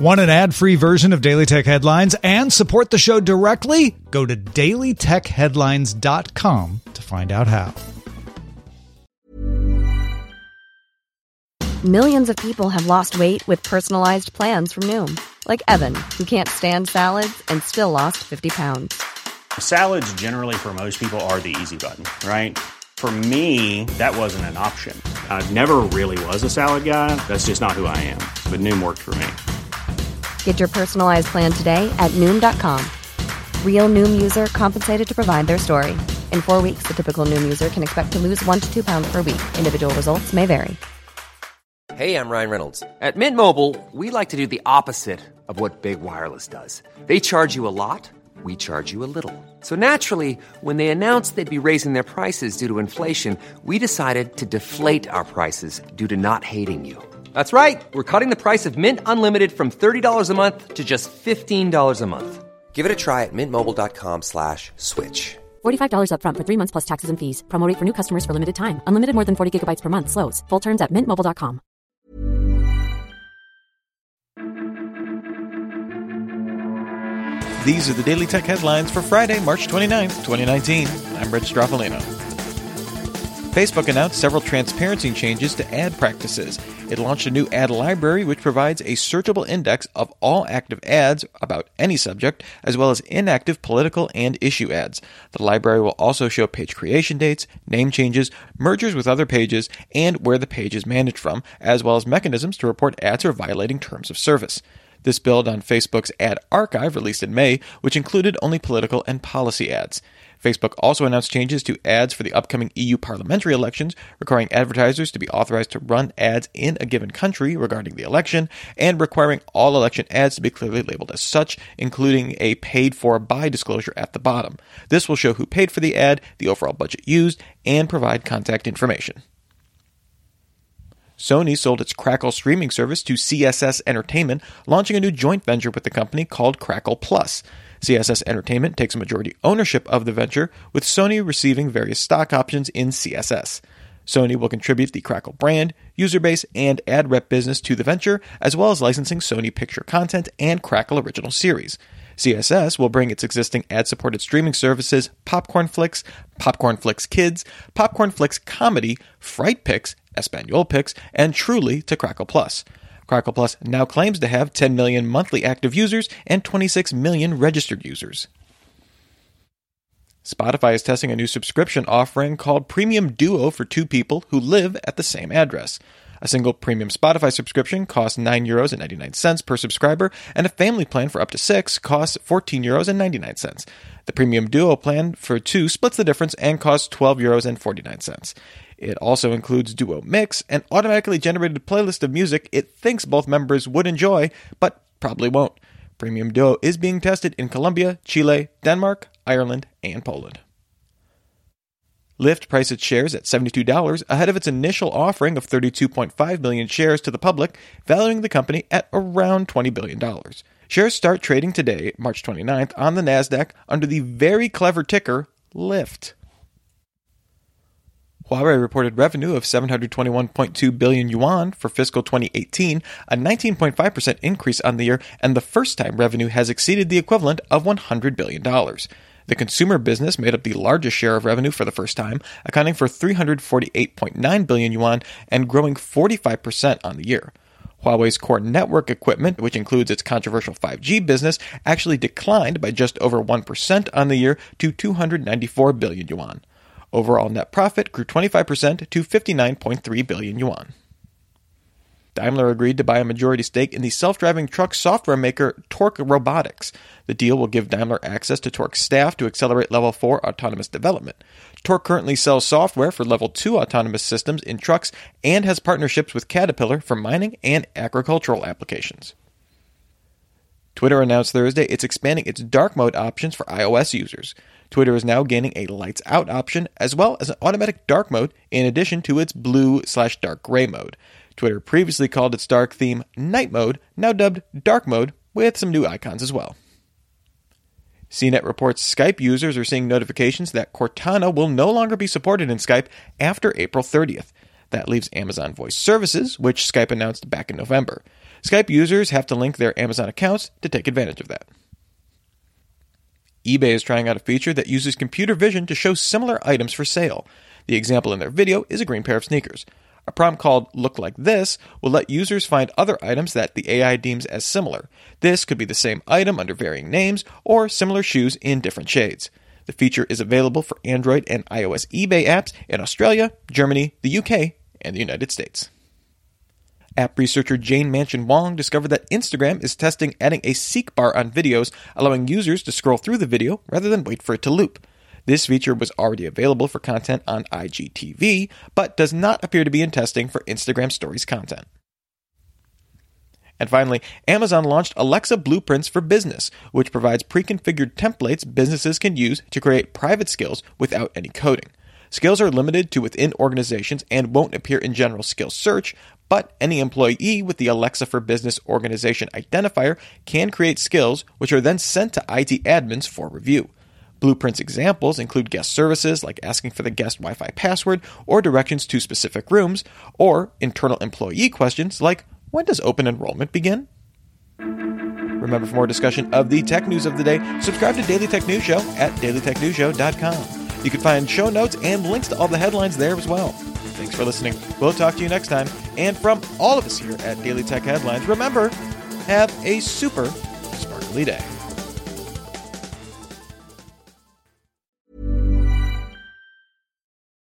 Want an ad free version of Daily Tech Headlines and support the show directly? Go to dailytechheadlines.com to find out how. Millions of people have lost weight with personalized plans from Noom, like Evan, who can't stand salads and still lost 50 pounds. Salads, generally, for most people, are the easy button, right? For me, that wasn't an option. I never really was a salad guy. That's just not who I am. But Noom worked for me. Get your personalized plan today at Noom.com. Real Noom user compensated to provide their story. In four weeks, the typical Noom user can expect to lose one to two pounds per week. Individual results may vary. Hey, I'm Ryan Reynolds. At Mint Mobile, we like to do the opposite of what Big Wireless does. They charge you a lot, we charge you a little. So naturally, when they announced they'd be raising their prices due to inflation, we decided to deflate our prices due to not hating you. That's right. We're cutting the price of Mint Unlimited from $30 a month to just $15 a month. Give it a try at mintmobile.com slash switch. $45 upfront for three months plus taxes and fees. Promote for new customers for limited time. Unlimited more than 40 gigabytes per month. Slows. Full terms at mintmobile.com. These are the Daily Tech headlines for Friday, March 29th, 2019. I'm Rich Stroffolino. Facebook announced several transparency changes to ad practices. It launched a new ad library which provides a searchable index of all active ads about any subject, as well as inactive political and issue ads. The library will also show page creation dates, name changes, mergers with other pages, and where the page is managed from, as well as mechanisms to report ads are violating terms of service. This built on Facebook's ad archive released in May, which included only political and policy ads. Facebook also announced changes to ads for the upcoming EU parliamentary elections, requiring advertisers to be authorized to run ads in a given country regarding the election, and requiring all election ads to be clearly labeled as such, including a paid for by disclosure at the bottom. This will show who paid for the ad, the overall budget used, and provide contact information. Sony sold its Crackle streaming service to CSS Entertainment, launching a new joint venture with the company called Crackle Plus. CSS Entertainment takes majority ownership of the venture, with Sony receiving various stock options in CSS. Sony will contribute the Crackle brand, user base, and ad rep business to the venture, as well as licensing Sony picture content and Crackle original series. CSS will bring its existing ad supported streaming services Popcornflix, Popcorn Flicks Kids, Popcornflix Comedy, FrightPix, Espanol Picks, and Truli to Crackle Plus. Crackle Plus now claims to have 10 million monthly active users and 26 million registered users. Spotify is testing a new subscription offering called Premium Duo for two people who live at the same address. A single premium Spotify subscription costs €9.99 euros per subscriber, and a family plan for up to six costs €14.99 euros. The premium duo plan for two splits the difference and costs €12.49 euros. It also includes Duo Mix, an automatically generated playlist of music it thinks both members would enjoy, but probably won't. Premium Duo is being tested in Colombia, Chile, Denmark, Ireland, and Poland. Lyft priced its shares at $72 ahead of its initial offering of 32.5 million shares to the public, valuing the company at around $20 billion. Shares start trading today, March 29th, on the NASDAQ under the very clever ticker LIFT. Huawei reported revenue of 721.2 billion yuan for fiscal 2018, a 19.5% increase on the year, and the first time revenue has exceeded the equivalent of $100 billion. The consumer business made up the largest share of revenue for the first time, accounting for 348.9 billion yuan and growing 45% on the year. Huawei's core network equipment, which includes its controversial 5G business, actually declined by just over 1% on the year to 294 billion yuan. Overall net profit grew 25% to 59.3 billion yuan. Daimler agreed to buy a majority stake in the self driving truck software maker Torc Robotics. The deal will give Daimler access to Torc's staff to accelerate Level 4 autonomous development. Torque currently sells software for Level 2 autonomous systems in trucks and has partnerships with Caterpillar for mining and agricultural applications. Twitter announced Thursday it's expanding its dark mode options for iOS users. Twitter is now gaining a lights out option as well as an automatic dark mode in addition to its blue slash dark gray mode. Twitter previously called its dark theme night mode, now dubbed dark mode, with some new icons as well. CNET reports Skype users are seeing notifications that Cortana will no longer be supported in Skype after April 30th. That leaves Amazon Voice Services, which Skype announced back in November. Skype users have to link their Amazon accounts to take advantage of that. eBay is trying out a feature that uses computer vision to show similar items for sale. The example in their video is a green pair of sneakers. A prompt called Look Like This will let users find other items that the AI deems as similar. This could be the same item under varying names or similar shoes in different shades. The feature is available for Android and iOS eBay apps in Australia, Germany, the UK, and the United States. App researcher Jane Manchun Wong discovered that Instagram is testing adding a seek bar on videos, allowing users to scroll through the video rather than wait for it to loop. This feature was already available for content on IGTV, but does not appear to be in testing for Instagram Stories content. And finally, Amazon launched Alexa Blueprints for Business, which provides pre configured templates businesses can use to create private skills without any coding. Skills are limited to within organizations and won't appear in general skill search, but any employee with the Alexa for Business organization identifier can create skills which are then sent to IT admins for review. Blueprints examples include guest services like asking for the guest Wi Fi password or directions to specific rooms, or internal employee questions like when does open enrollment begin? Remember, for more discussion of the tech news of the day, subscribe to Daily Tech News Show at dailytechnewsshow.com. You can find show notes and links to all the headlines there as well. Thanks for listening. We'll talk to you next time. And from all of us here at Daily Tech Headlines, remember, have a super sparkly day.